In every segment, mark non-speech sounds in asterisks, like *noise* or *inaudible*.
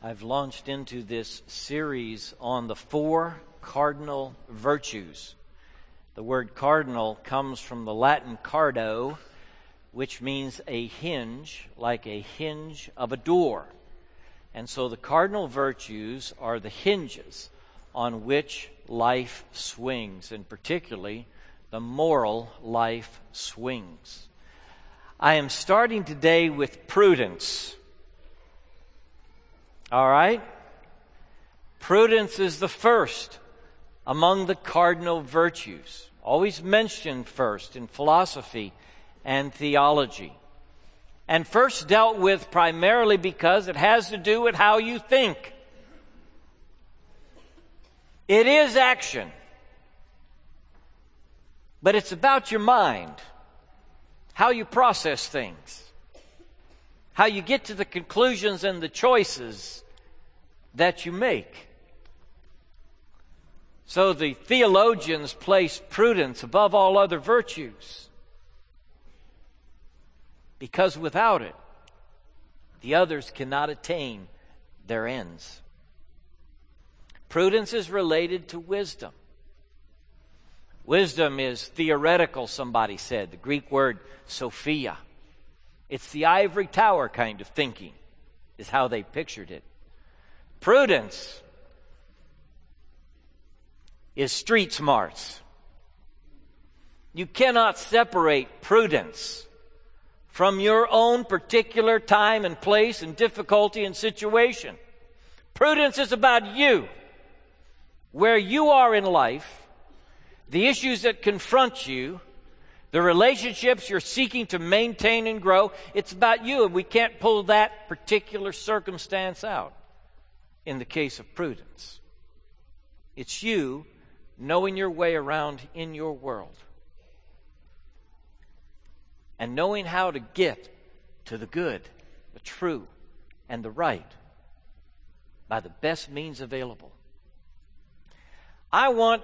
I've launched into this series on the four cardinal virtues. The word cardinal comes from the Latin cardo, which means a hinge, like a hinge of a door. And so the cardinal virtues are the hinges on which life swings, and particularly the moral life swings. I am starting today with prudence. All right? Prudence is the first among the cardinal virtues, always mentioned first in philosophy and theology. And first dealt with primarily because it has to do with how you think. It is action, but it's about your mind, how you process things how you get to the conclusions and the choices that you make. So the theologians place prudence above all other virtues. Because without it, the others cannot attain their ends. Prudence is related to wisdom. Wisdom is theoretical, somebody said. The Greek word sophia. It's the ivory tower kind of thinking, is how they pictured it. Prudence is street smarts. You cannot separate prudence from your own particular time and place and difficulty and situation. Prudence is about you, where you are in life, the issues that confront you, the relationships you're seeking to maintain and grow, it's about you, and we can't pull that particular circumstance out in the case of prudence. It's you knowing your way around in your world and knowing how to get to the good, the true, and the right by the best means available. I want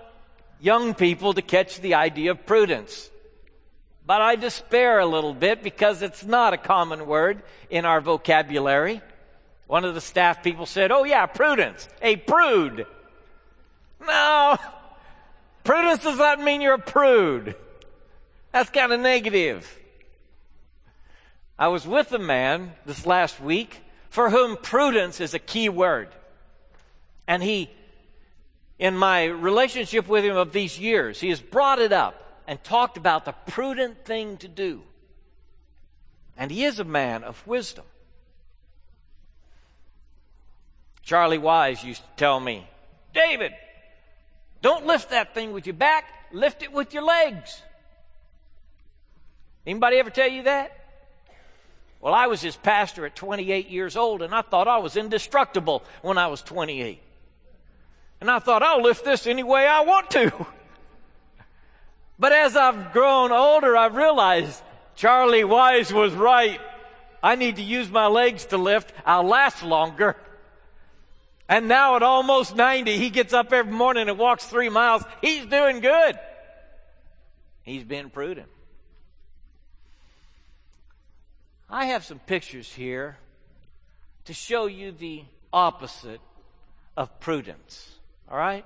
young people to catch the idea of prudence. But I despair a little bit because it's not a common word in our vocabulary. One of the staff people said, Oh, yeah, prudence, a prude. No, prudence does not mean you're a prude. That's kind of negative. I was with a man this last week for whom prudence is a key word. And he, in my relationship with him of these years, he has brought it up and talked about the prudent thing to do. And he is a man of wisdom. Charlie Wise used to tell me, David, don't lift that thing with your back, lift it with your legs. Anybody ever tell you that? Well, I was his pastor at 28 years old, and I thought I was indestructible when I was 28. And I thought, I'll lift this any way I want to. *laughs* But as I've grown older, I've realized Charlie Wise was right. I need to use my legs to lift. I'll last longer. And now at almost 90, he gets up every morning and walks three miles. He's doing good. He's been prudent. I have some pictures here to show you the opposite of prudence. All right?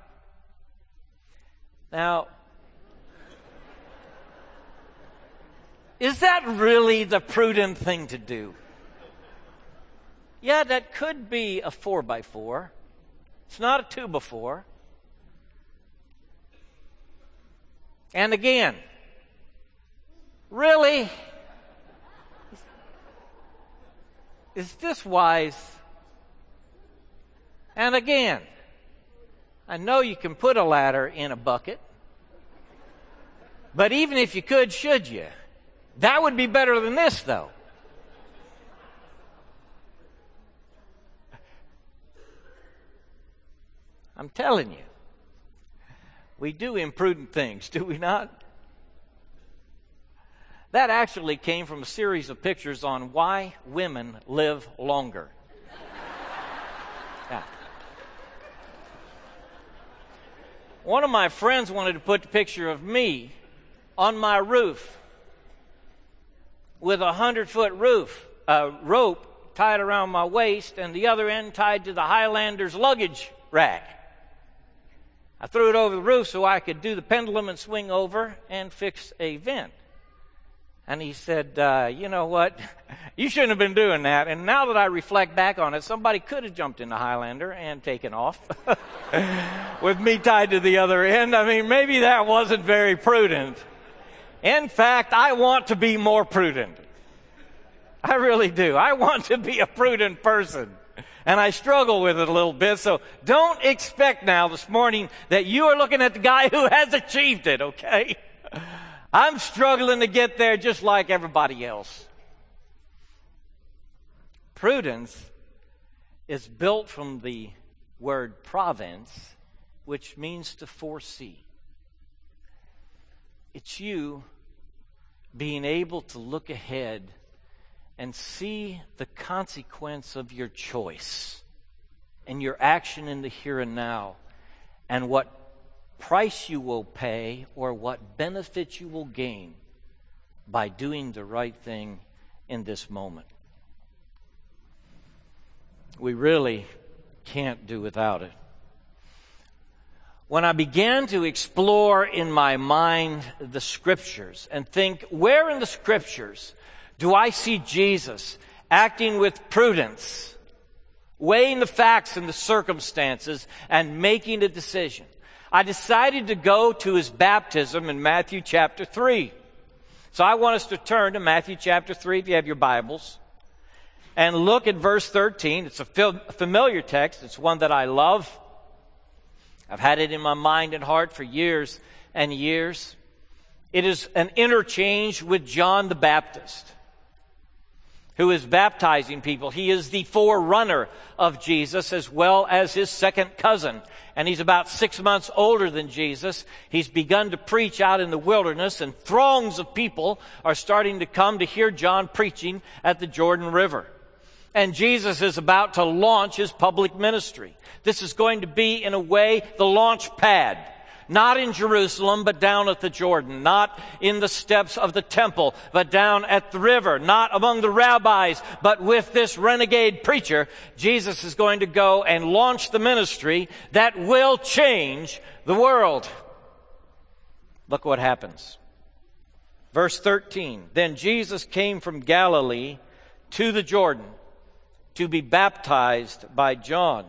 Now, Is that really the prudent thing to do? Yeah, that could be a four by four. It's not a two by four. And again, really? Is this wise? And again, I know you can put a ladder in a bucket, but even if you could, should you? That would be better than this, though. I'm telling you. We do imprudent things, do we not? That actually came from a series of pictures on why women live longer. Yeah. One of my friends wanted to put a picture of me on my roof with a hundred foot roof, uh, rope tied around my waist and the other end tied to the Highlander's luggage rack. I threw it over the roof so I could do the pendulum and swing over and fix a vent. And he said, uh, You know what? *laughs* You shouldn't have been doing that. And now that I reflect back on it, somebody could have jumped in the Highlander and taken off *laughs* with me tied to the other end. I mean, maybe that wasn't very prudent. In fact, I want to be more prudent. I really do. I want to be a prudent person. And I struggle with it a little bit. So don't expect now this morning that you are looking at the guy who has achieved it, okay? I'm struggling to get there just like everybody else. Prudence is built from the word providence, which means to foresee. It's you being able to look ahead and see the consequence of your choice and your action in the here and now and what price you will pay or what benefit you will gain by doing the right thing in this moment. We really can't do without it. When I began to explore in my mind the scriptures and think, where in the scriptures do I see Jesus acting with prudence, weighing the facts and the circumstances, and making a decision? I decided to go to his baptism in Matthew chapter 3. So I want us to turn to Matthew chapter 3 if you have your Bibles and look at verse 13. It's a familiar text. It's one that I love. I've had it in my mind and heart for years and years. It is an interchange with John the Baptist who is baptizing people. He is the forerunner of Jesus as well as his second cousin. And he's about six months older than Jesus. He's begun to preach out in the wilderness and throngs of people are starting to come to hear John preaching at the Jordan River. And Jesus is about to launch his public ministry. This is going to be in a way the launch pad not in Jerusalem, but down at the Jordan, not in the steps of the temple, but down at the river, not among the rabbis, but with this renegade preacher, Jesus is going to go and launch the ministry that will change the world. Look what happens. Verse 13. Then Jesus came from Galilee to the Jordan to be baptized by John.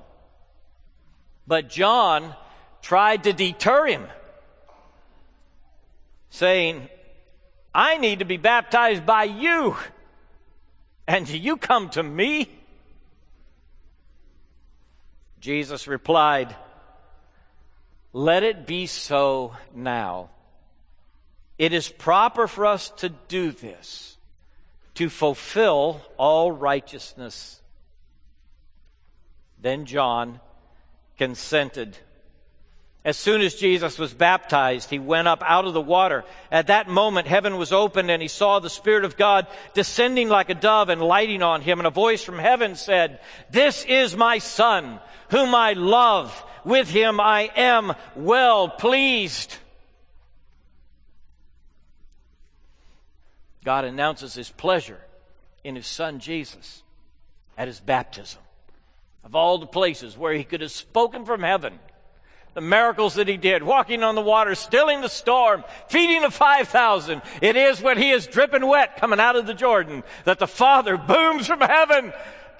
But John tried to deter him, saying, I need to be baptized by you, and you come to me? Jesus replied, Let it be so now. It is proper for us to do this, to fulfill all righteousness. Then John consented. As soon as Jesus was baptized, he went up out of the water. At that moment, heaven was opened and he saw the Spirit of God descending like a dove and lighting on him. And a voice from heaven said, This is my Son, whom I love. With him I am well pleased. God announces his pleasure in his Son Jesus at his baptism. Of all the places where he could have spoken from heaven, the miracles that he did, walking on the water, stilling the storm, feeding the 5,000. It is when he is dripping wet coming out of the Jordan that the Father booms from heaven.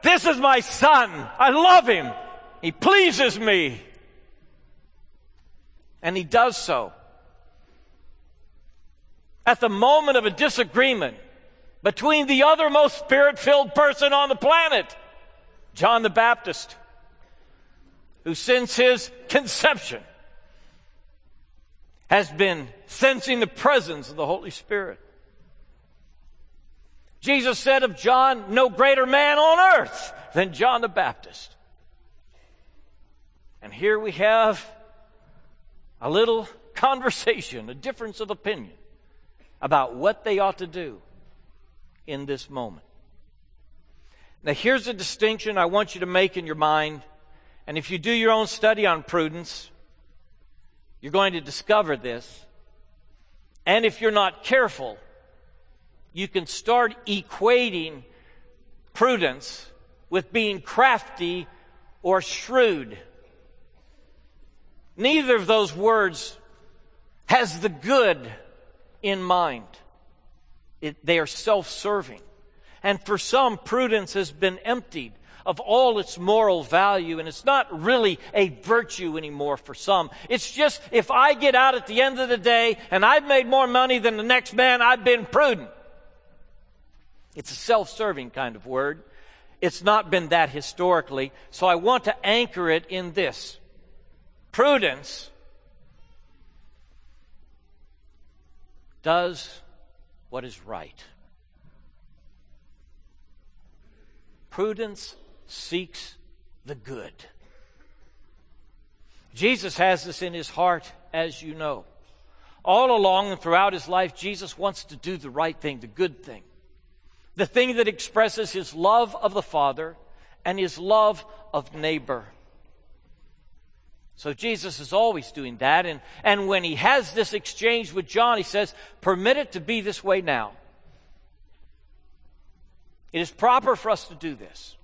This is my son. I love him. He pleases me. And he does so. At the moment of a disagreement between the other most spirit filled person on the planet, John the Baptist, who since his conception has been sensing the presence of the Holy Spirit. Jesus said of John, no greater man on earth than John the Baptist. And here we have a little conversation, a difference of opinion about what they ought to do in this moment. Now, here's a distinction I want you to make in your mind and if you do your own study on prudence, you're going to discover this. And if you're not careful, you can start equating prudence with being crafty or shrewd. Neither of those words has the good in mind. It, they are self-serving. And for some, prudence has been emptied of all its moral value, and it's not really a virtue anymore for some. It's just if I get out at the end of the day and I've made more money than the next man, I've been prudent. It's a self serving kind of word. It's not been that historically, so I want to anchor it in this prudence does what is right. Prudence seeks the good. Jesus has this in his heart, as you know. All along and throughout his life, Jesus wants to do the right thing, the good thing, the thing that expresses his love of the Father and his love of neighbor. So Jesus is always doing that. And, and when he has this exchange with John, he says, Permit it to be this way now. It is proper for us to do this.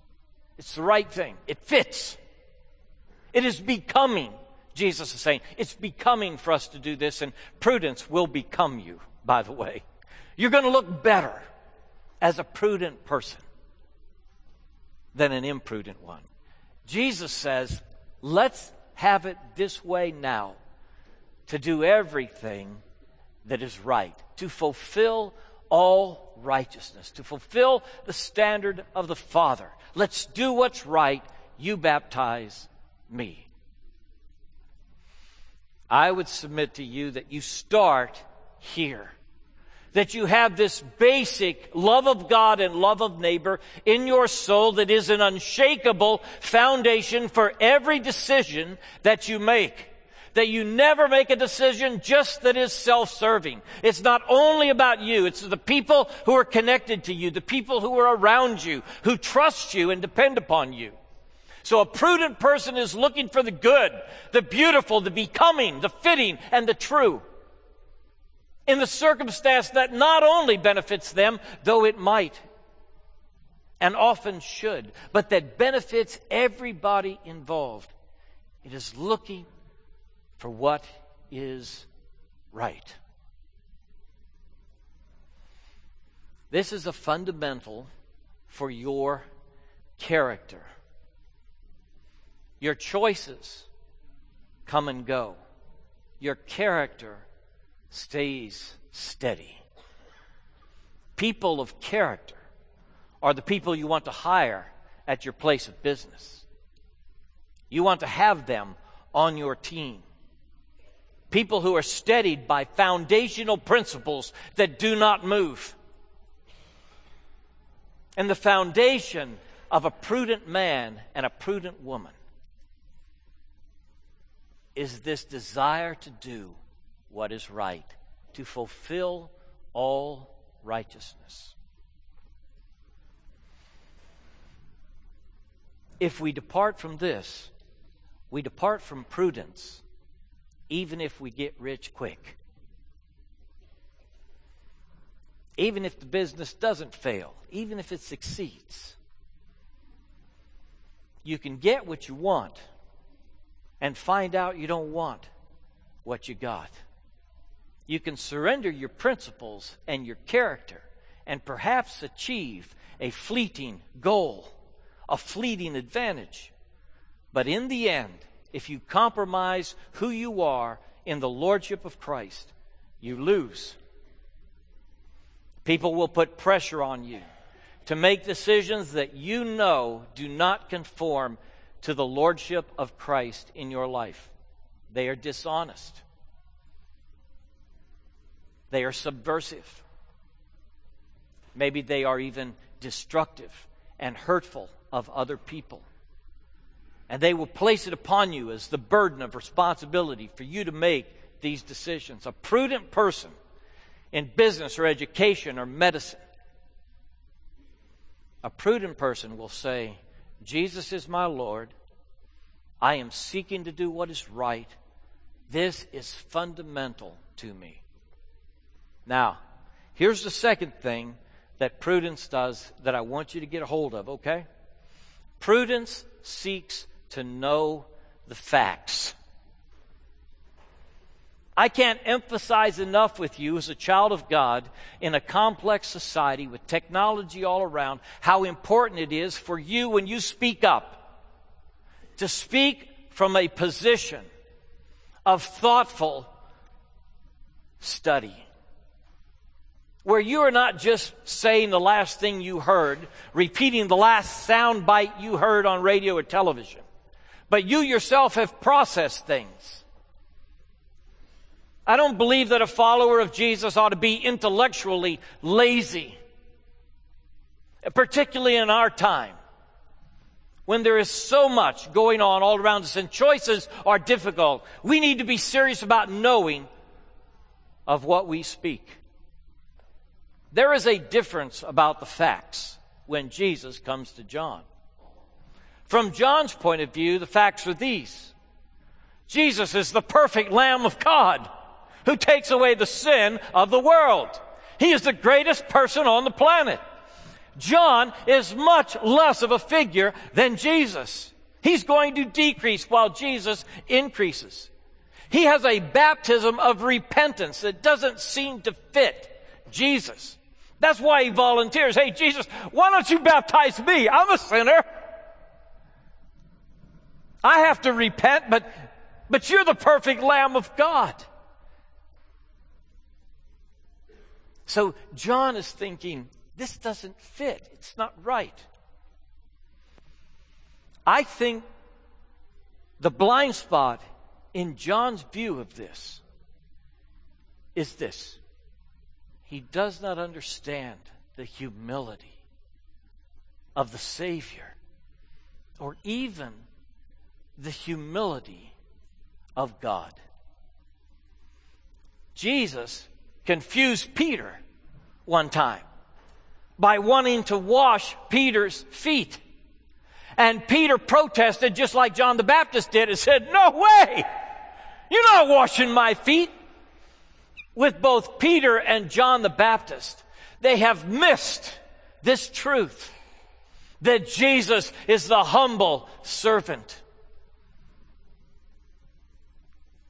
It's the right thing. It fits. It is becoming, Jesus is saying. It's becoming for us to do this, and prudence will become you, by the way. You're going to look better as a prudent person than an imprudent one. Jesus says, let's have it this way now to do everything that is right, to fulfill all righteousness, to fulfill the standard of the Father. Let's do what's right. You baptize me. I would submit to you that you start here. That you have this basic love of God and love of neighbor in your soul that is an unshakable foundation for every decision that you make that you never make a decision just that is self-serving. It's not only about you, it's the people who are connected to you, the people who are around you, who trust you and depend upon you. So a prudent person is looking for the good, the beautiful, the becoming, the fitting, and the true. In the circumstance that not only benefits them, though it might and often should, but that benefits everybody involved. It is looking for what is right. This is a fundamental for your character. Your choices come and go. Your character stays steady. People of character are the people you want to hire at your place of business. You want to have them on your team. People who are steadied by foundational principles that do not move. And the foundation of a prudent man and a prudent woman is this desire to do what is right, to fulfill all righteousness. If we depart from this, we depart from prudence even if we get rich quick. Even if the business doesn't fail, even if it succeeds, you can get what you want and find out you don't want what you got. You can surrender your principles and your character and perhaps achieve a fleeting goal, a fleeting advantage. But in the end, if you compromise who you are in the Lordship of Christ, you lose. People will put pressure on you to make decisions that you know do not conform to the Lordship of Christ in your life. They are dishonest, they are subversive. Maybe they are even destructive and hurtful of other people. And they will place it upon you as the burden of responsibility for you to make these decisions. A prudent person in business or education or medicine, a prudent person will say, Jesus is my Lord. I am seeking to do what is right. This is fundamental to me. Now, here's the second thing that prudence does that I want you to get a hold of, okay? Prudence seeks to know the facts. I can't emphasize enough with you as a child of God in a complex society with technology all around how important it is for you when you speak up to speak from a position of thoughtful study. Where you are not just saying the last thing you heard, repeating the last sound bite you heard on radio or television, but you yourself have processed things I don't believe that a follower of Jesus ought to be intellectually lazy, particularly in our time when there is so much going on all around us and choices are difficult. We need to be serious about knowing of what we speak. There is a difference about the facts when Jesus comes to John. From John's point of view, the facts are these. Jesus is the perfect Lamb of God who takes away the sin of the world. He is the greatest person on the planet. John is much less of a figure than Jesus. He's going to decrease while Jesus increases. He has a baptism of repentance that doesn't seem to fit Jesus. That's why he volunteers. Hey, Jesus, why don't you baptize me? I'm a sinner. I have to repent, but, but you're the perfect Lamb of God. So John is thinking, this doesn't fit. It's not right. I think the blind spot in John's view of this is this. He does not understand the humility of the Savior or even the humility of God. Jesus confused Peter one time by wanting to wash Peter's feet. And Peter protested just like John the Baptist did and said, No way! You're not washing my feet. With both Peter and John the Baptist, they have missed this truth that Jesus is the humble servant.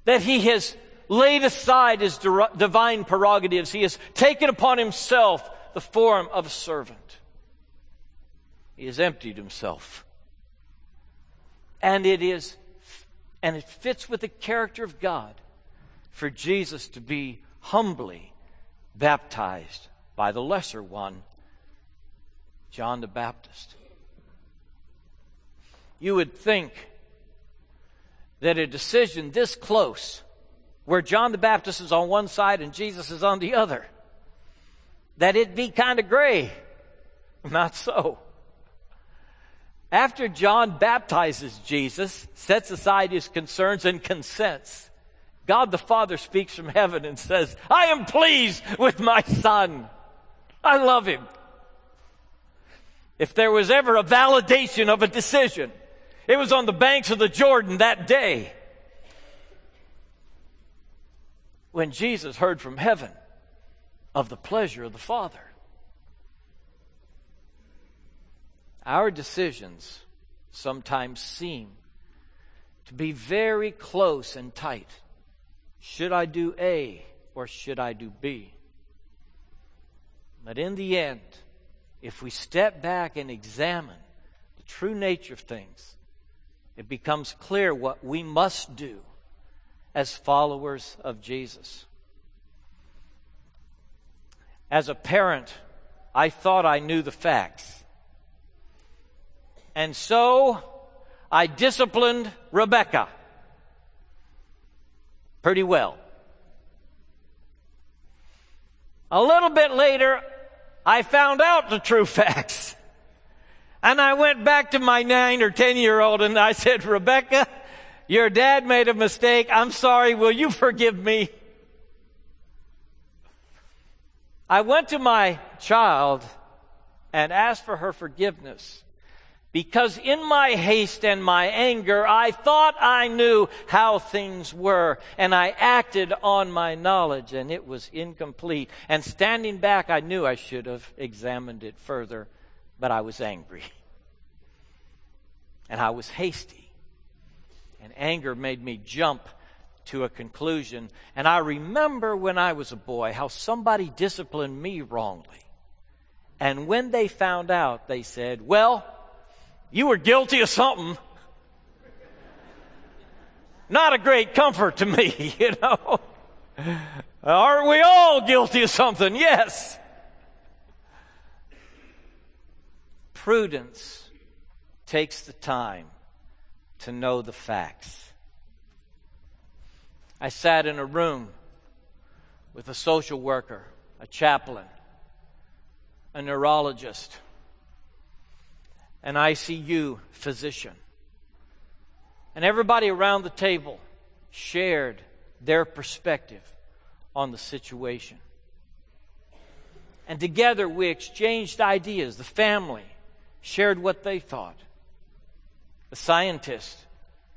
That he has laid aside his divine prerogatives. He has taken upon himself the form of a servant. He has emptied himself. And it is, and it fits with the character of God for Jesus to be humbly baptized by the lesser one, John the Baptist. You would think that a decision this close where John the Baptist is on one side and Jesus is on the other. That it'd be kind of gray. *laughs* Not so. After John baptizes Jesus, sets aside his concerns and consents, God the Father speaks from heaven and says, I am pleased with my son. I love him. If there was ever a validation of a decision, it was on the banks of the Jordan that day. when Jesus heard from heaven of the pleasure of the Father. Our decisions sometimes seem to be very close and tight. Should I do A or should I do B? But in the end, if we step back and examine the true nature of things, it becomes clear what we must do as followers of Jesus. As a parent, I thought I knew the facts. And so I disciplined Rebecca pretty well. A little bit later, I found out the true *laughs* facts. And I went back to my nine or ten year old and I said, Rebecca, your dad made a mistake. I'm sorry. Will you forgive me? I went to my child and asked for her forgiveness because in my haste and my anger, I thought I knew how things were and I acted on my knowledge and it was incomplete. And standing back, I knew I should have examined it further, but I was angry. and I was hasty. And anger made me jump to a conclusion. And I remember when I was a boy how somebody disciplined me wrongly. And when they found out, they said, Well, you were guilty of something. Not a great comfort to me, *laughs* you know. Aren't we all guilty of something? Yes. Prudence takes the time to know the facts. I sat in a room with a social worker, a chaplain, a neurologist, an ICU physician. And everybody around the table shared their perspective on the situation. And together we exchanged ideas. The family shared what they thought. The scientist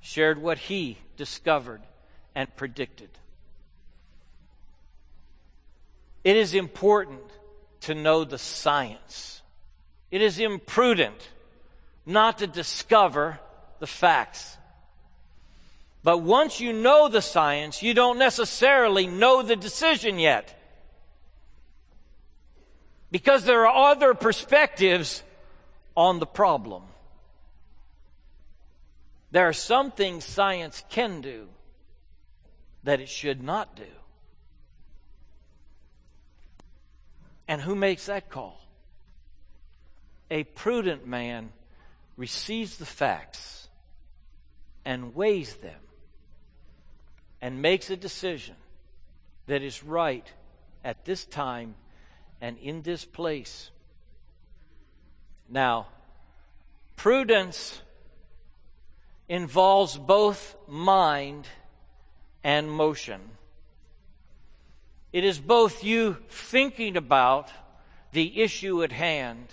shared what he discovered and predicted. It is important to know the science. It is imprudent not to discover the facts. But once you know the science, you don't necessarily know the decision yet. Because there are other perspectives on the problem. There are some things science can do that it should not do. And who makes that call? A prudent man receives the facts and weighs them and makes a decision that is right at this time and in this place. Now, prudence involves both mind and motion. It is both you thinking about the issue at hand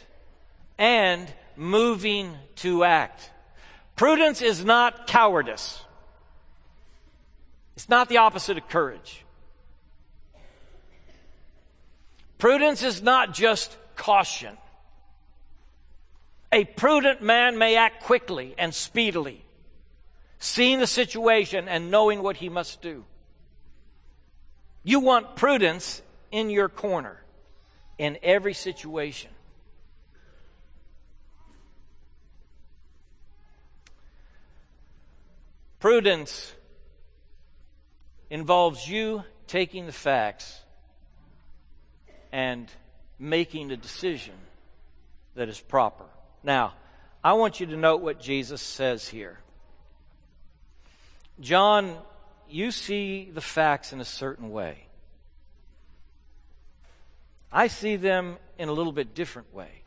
and moving to act. Prudence is not cowardice. It's not the opposite of courage. Prudence is not just caution. A prudent man may act quickly and speedily, seeing the situation and knowing what he must do. You want prudence in your corner in every situation. Prudence involves you taking the facts and making a decision that is proper. Now, I want you to note what Jesus says here. John you see the facts in a certain way. I see them in a little bit different way.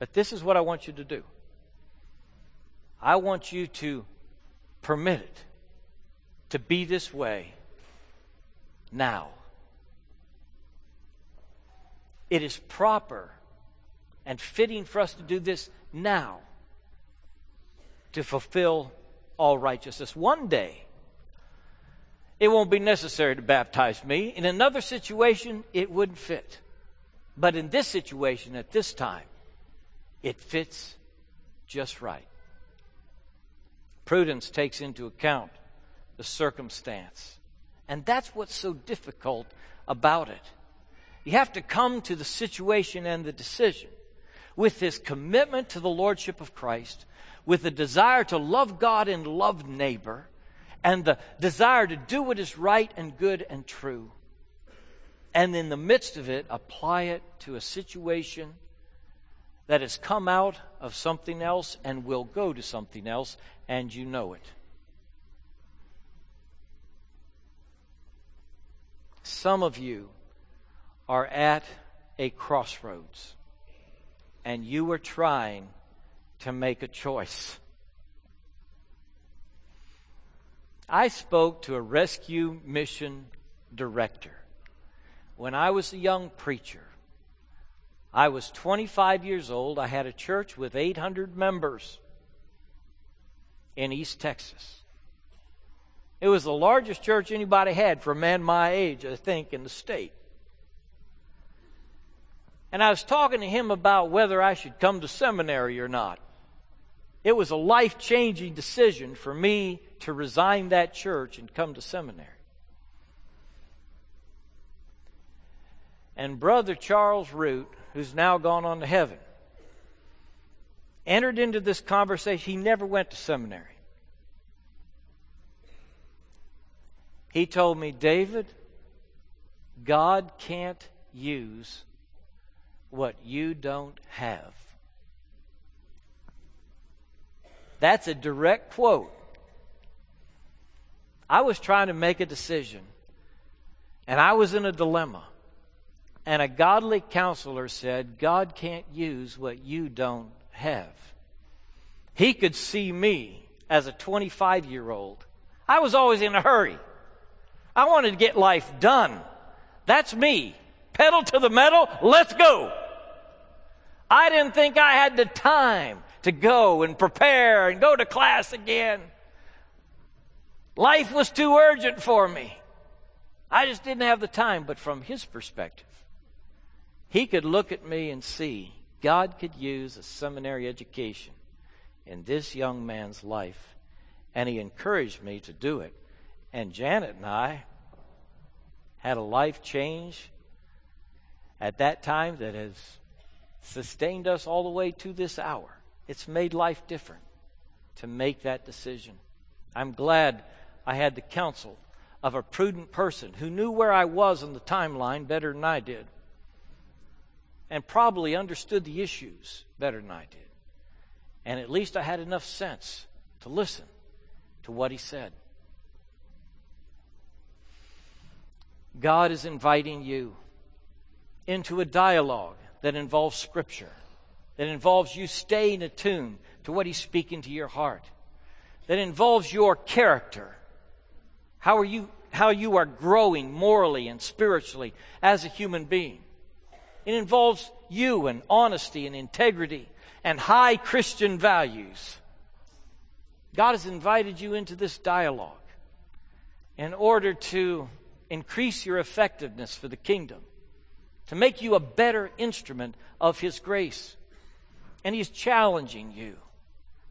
But this is what I want you to do. I want you to permit it to be this way now. It is proper and fitting for us to do this now to fulfill all righteousness. One day, it won't be necessary to baptize me. In another situation, it wouldn't fit. But in this situation, at this time, it fits just right. Prudence takes into account the circumstance. And that's what's so difficult about it. You have to come to the situation and the decision with this commitment to the Lordship of Christ, with the desire to love God and love neighbor, and the desire to do what is right and good and true. And in the midst of it, apply it to a situation that has come out of something else and will go to something else, and you know it. Some of you are at a crossroads and you were trying to make a choice. I spoke to a rescue mission director when I was a young preacher. I was 25 years old. I had a church with 800 members in East Texas. It was the largest church anybody had for a man my age, I think, in the state. And I was talking to him about whether I should come to seminary or not. It was a life changing decision for me to resign that church and come to seminary. And Brother Charles Root, who's now gone on to heaven, entered into this conversation. He never went to seminary. He told me, David, God can't use what you don't have. That's a direct quote. I was trying to make a decision, and I was in a dilemma. And a godly counselor said, God can't use what you don't have. He could see me as a 25 year old. I was always in a hurry. I wanted to get life done. That's me. Pedal to the metal, let's go. I didn't think I had the time to go and prepare and go to class again. Life was too urgent for me. I just didn't have the time. But from his perspective, he could look at me and see God could use a seminary education in this young man's life. And he encouraged me to do it. And Janet and I had a life change at that time that has sustained us all the way to this hour. It's made life different to make that decision. I'm glad I had the counsel of a prudent person who knew where I was on the timeline better than I did and probably understood the issues better than I did. And at least I had enough sense to listen to what he said. God is inviting you into a dialogue that involves Scripture, that involves you staying attuned to what He's speaking to your heart, that involves your character. How are you, how you are growing morally and spiritually as a human being. It involves you and honesty and integrity and high Christian values. God has invited you into this dialogue in order to increase your effectiveness for the kingdom, to make you a better instrument of His grace. And He's challenging you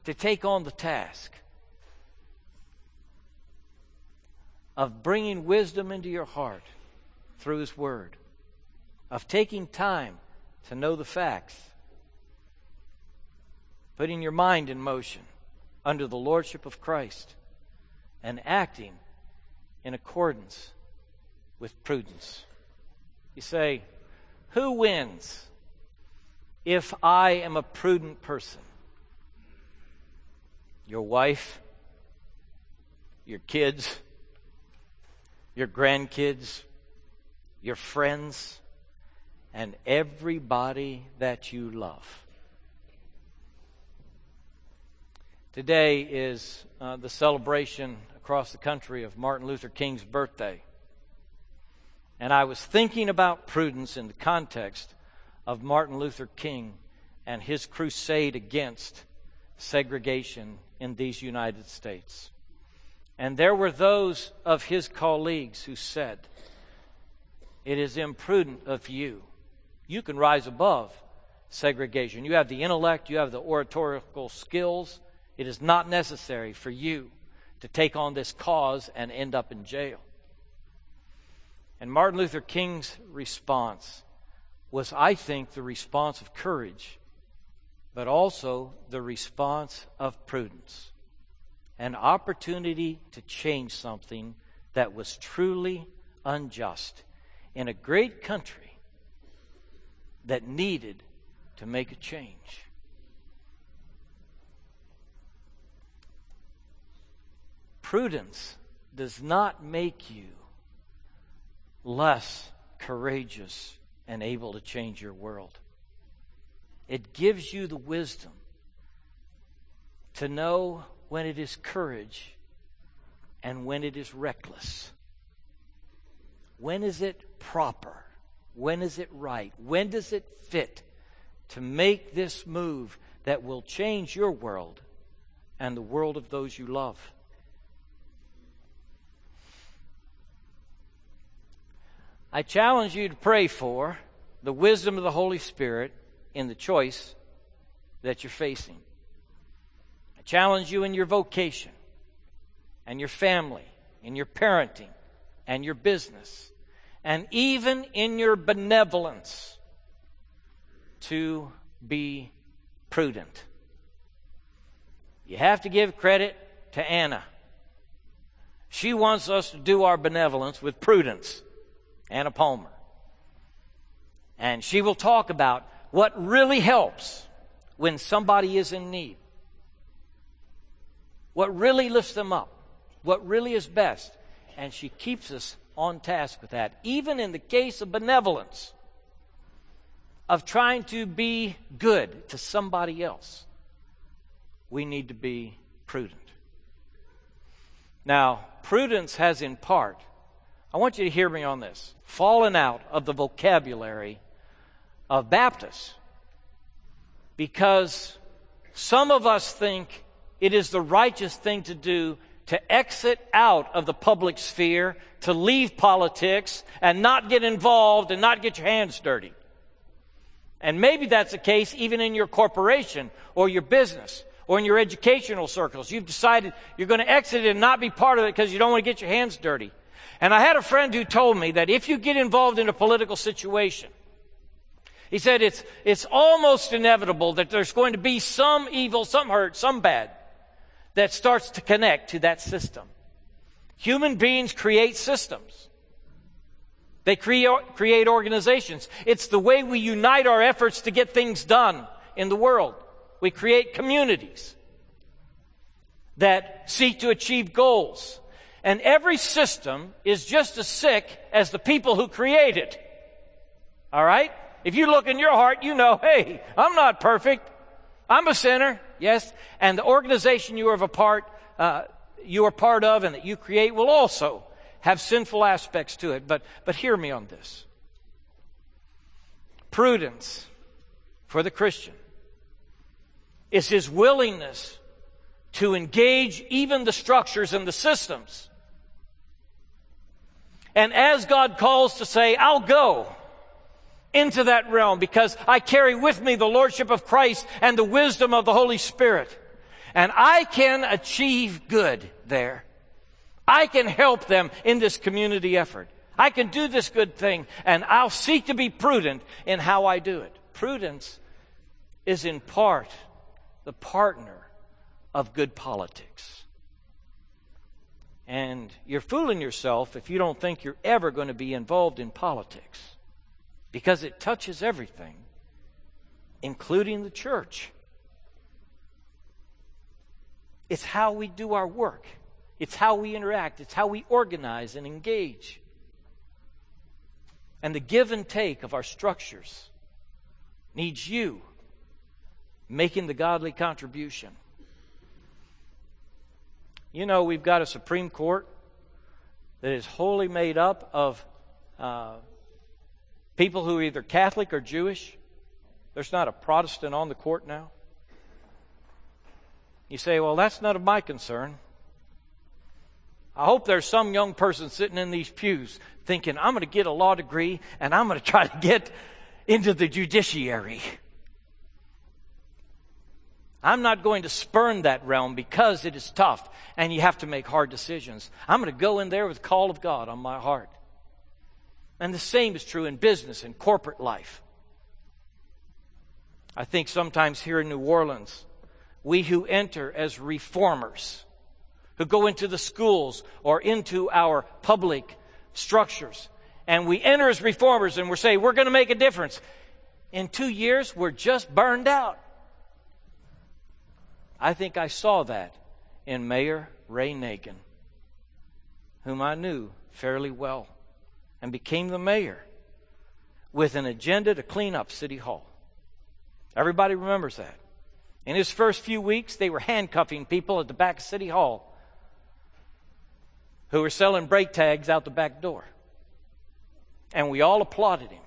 to take on the task of bringing wisdom into your heart through His Word, of taking time to know the facts, putting your mind in motion under the Lordship of Christ, and acting in accordance with prudence. You say, Who wins if I am a prudent person? Your wife, your kids, your grandkids, your friends, and everybody that you love. Today is uh, the celebration across the country of Martin Luther King's birthday. And I was thinking about prudence in the context of Martin Luther King and his crusade against segregation in these United States. And there were those of his colleagues who said, It is imprudent of you. You can rise above segregation. You have the intellect, you have the oratorical skills. It is not necessary for you to take on this cause and end up in jail. And Martin Luther King's response was, I think, the response of courage, but also the response of prudence. An opportunity to change something that was truly unjust in a great country that needed to make a change. Prudence does not make you less courageous and able to change your world. It gives you the wisdom to know when it is courage and when it is reckless. When is it proper? When is it right? When does it fit to make this move that will change your world and the world of those you love? I challenge you to pray for the wisdom of the Holy Spirit in the choice that you're facing. I challenge you in your vocation and your family, in your parenting and your business, and even in your benevolence to be prudent. You have to give credit to Anna. She wants us to do our benevolence with prudence. Anna Palmer. And she will talk about what really helps when somebody is in need. What really lifts them up. What really is best. And she keeps us on task with that. Even in the case of benevolence, of trying to be good to somebody else, we need to be prudent. Now, prudence has in part, I want you to hear me on this, fallen out of the vocabulary of Baptists because some of us think it is the righteous thing to do to exit out of the public sphere, to leave politics, and not get involved and not get your hands dirty. And maybe that's the case even in your corporation or your business or in your educational circles. You've decided you're going to exit it and not be part of it because you don't want to get your hands dirty. And I had a friend who told me that if you get involved in a political situation, he said it's, it's almost inevitable that there's going to be some evil, some hurt, some bad that starts to connect to that system. Human beings create systems. They create, create organizations. It's the way we unite our efforts to get things done in the world. We create communities that seek to achieve goals. And every system is just as sick as the people who create it. All right? If you look in your heart, you know, hey, I'm not perfect. I'm a sinner. Yes. And the organization you are a part, uh, you are part of and that you create will also have sinful aspects to it. But, but hear me on this. Prudence for the Christian is his willingness to engage even the structures and the systems. And as God calls to say, I'll go into that realm because I carry with me the Lordship of Christ and the wisdom of the Holy Spirit. And I can achieve good there. I can help them in this community effort. I can do this good thing and I'll seek to be prudent in how I do it. Prudence is in part the partner of good politics. And you're fooling yourself if you don't think you're ever going to be involved in politics because it touches everything, including the church. It's how we do our work, it's how we interact, it's how we organize and engage. And the give and take of our structures needs you making the godly contribution. You know, we've got a Supreme Court that is wholly made up of uh, people who are either Catholic or Jewish. There's not a Protestant on the court now. You say, well, that's none of my concern. I hope there's some young person sitting in these pews thinking, I'm going to get a law degree and I'm going *laughs* to try to get into the judiciary. I'm not going to spurn that realm because it is tough and you have to make hard decisions. I'm going to go in there with the call of God on my heart. And the same is true in business and corporate life. I think sometimes here in New Orleans, we who enter as reformers, who go into the schools or into our public structures, and we enter as reformers and we're saying, we're going to make a difference. In two years, we're just burned out. I think I saw that in Mayor Ray Nagin, whom I knew fairly well, and became the mayor with an agenda to clean up City Hall. Everybody remembers that. In his first few weeks, they were handcuffing people at the back of City Hall who were selling brake tags out the back door. And we all applauded him.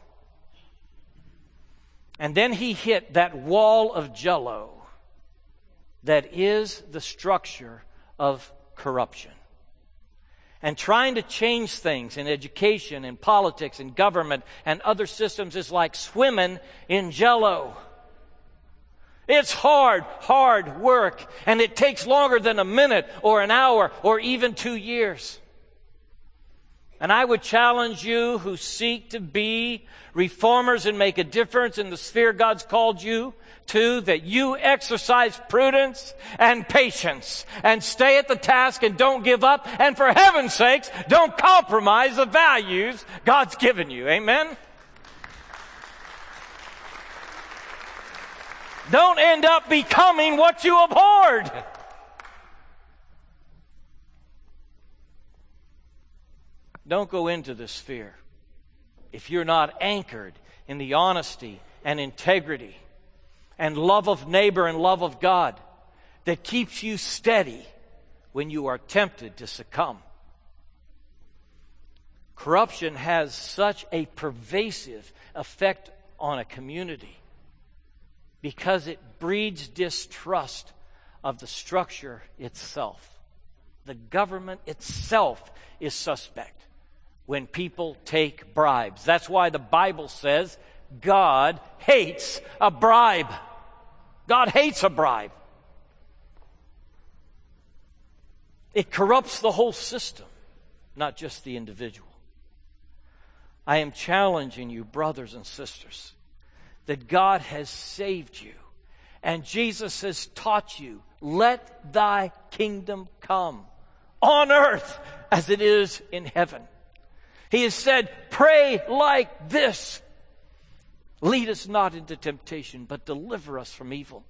And then he hit that wall of jello that is the structure of corruption. And trying to change things in education and politics and government and other systems is like swimming in jello. It's hard, hard work, and it takes longer than a minute or an hour or even two years. And I would challenge you who seek to be reformers and make a difference in the sphere God's called you to that you exercise prudence and patience and stay at the task and don't give up. And for heaven's sakes, don't compromise the values God's given you. Amen? Don't end up becoming what you abhorred. Don't go into this fear if you're not anchored in the honesty and integrity and love of neighbor and love of God that keeps you steady when you are tempted to succumb. Corruption has such a pervasive effect on a community because it breeds distrust of the structure itself. The government itself is suspect when people take bribes. That's why the Bible says God hates a bribe. God hates a bribe. It corrupts the whole system, not just the individual. I am challenging you, brothers and sisters, that God has saved you and Jesus has taught you, let thy kingdom come on earth as it is in heaven. He has said, pray like this. Lead us not into temptation, but deliver us from evil.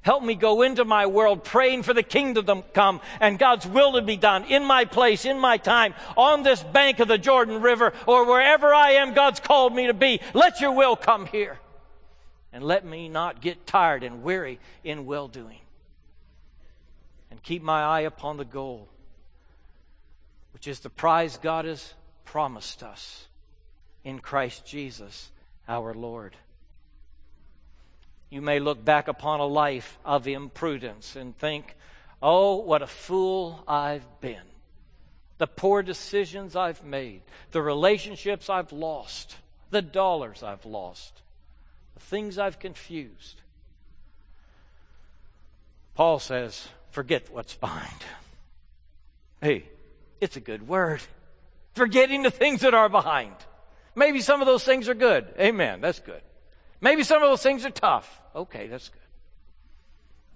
Help me go into my world praying for the kingdom to come and God's will to be done in my place, in my time, on this bank of the Jordan River, or wherever I am God's called me to be. Let your will come here and let me not get tired and weary in well doing. And keep my eye upon the goal, which is the prize God has promised us in Christ Jesus our Lord. You may look back upon a life of imprudence and think, oh, what a fool I've been. The poor decisions I've made, the relationships I've lost, the dollars I've lost the things I've confused. Paul says, forget what's behind. Hey, it's a good word. Forgetting the things that are behind. Maybe some of those things are good. Amen. That's good. Maybe some of those things are tough. Okay, that's good.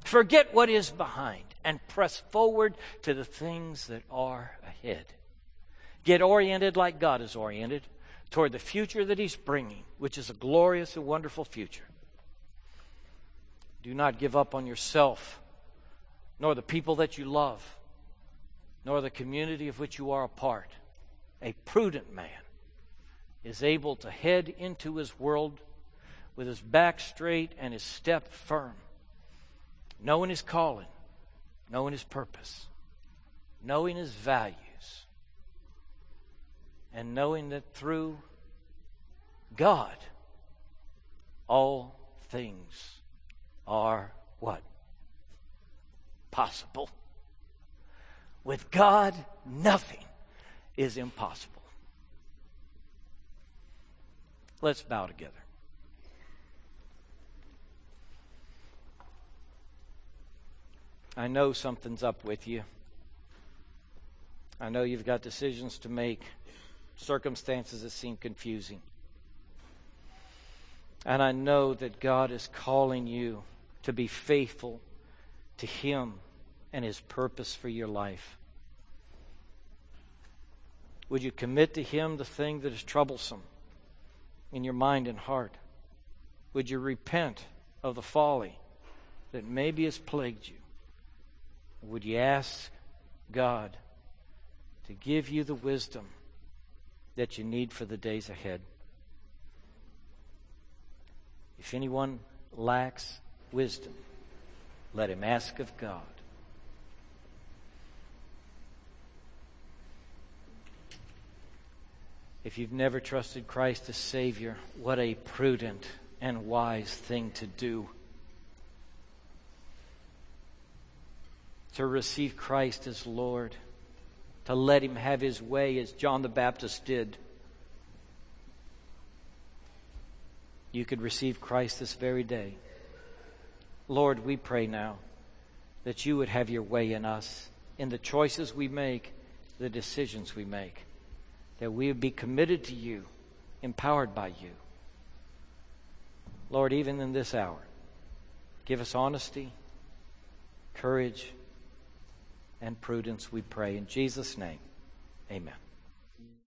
Forget what is behind and press forward to the things that are ahead. Get oriented like God is oriented toward the future that He's bringing, which is a glorious and wonderful future. Do not give up on yourself, nor the people that you love, nor the community of which you are a part. A prudent man is able to head into his world with his back straight and his step firm, knowing his calling, knowing his purpose, knowing his values, and knowing that through God, all things are what? Possible. With God, nothing is impossible. Let's bow together. I know something's up with you. I know you've got decisions to make circumstances that seem confusing. And I know that God is calling you to be faithful to Him and His purpose for your life. Would you commit to Him the thing that is troublesome in your mind and heart? Would you repent of the folly that maybe has plagued you? Would you ask God to give you the wisdom that you need for the days ahead. If anyone lacks wisdom, let him ask of God. If you've never trusted Christ as Savior, what a prudent and wise thing to do. To receive Christ as Lord to let him have his way as John the Baptist did. You could receive Christ this very day. Lord, we pray now that you would have your way in us, in the choices we make, the decisions we make, that we would be committed to you, empowered by you. Lord, even in this hour, give us honesty, courage, and prudence, we pray. In Jesus' name, amen.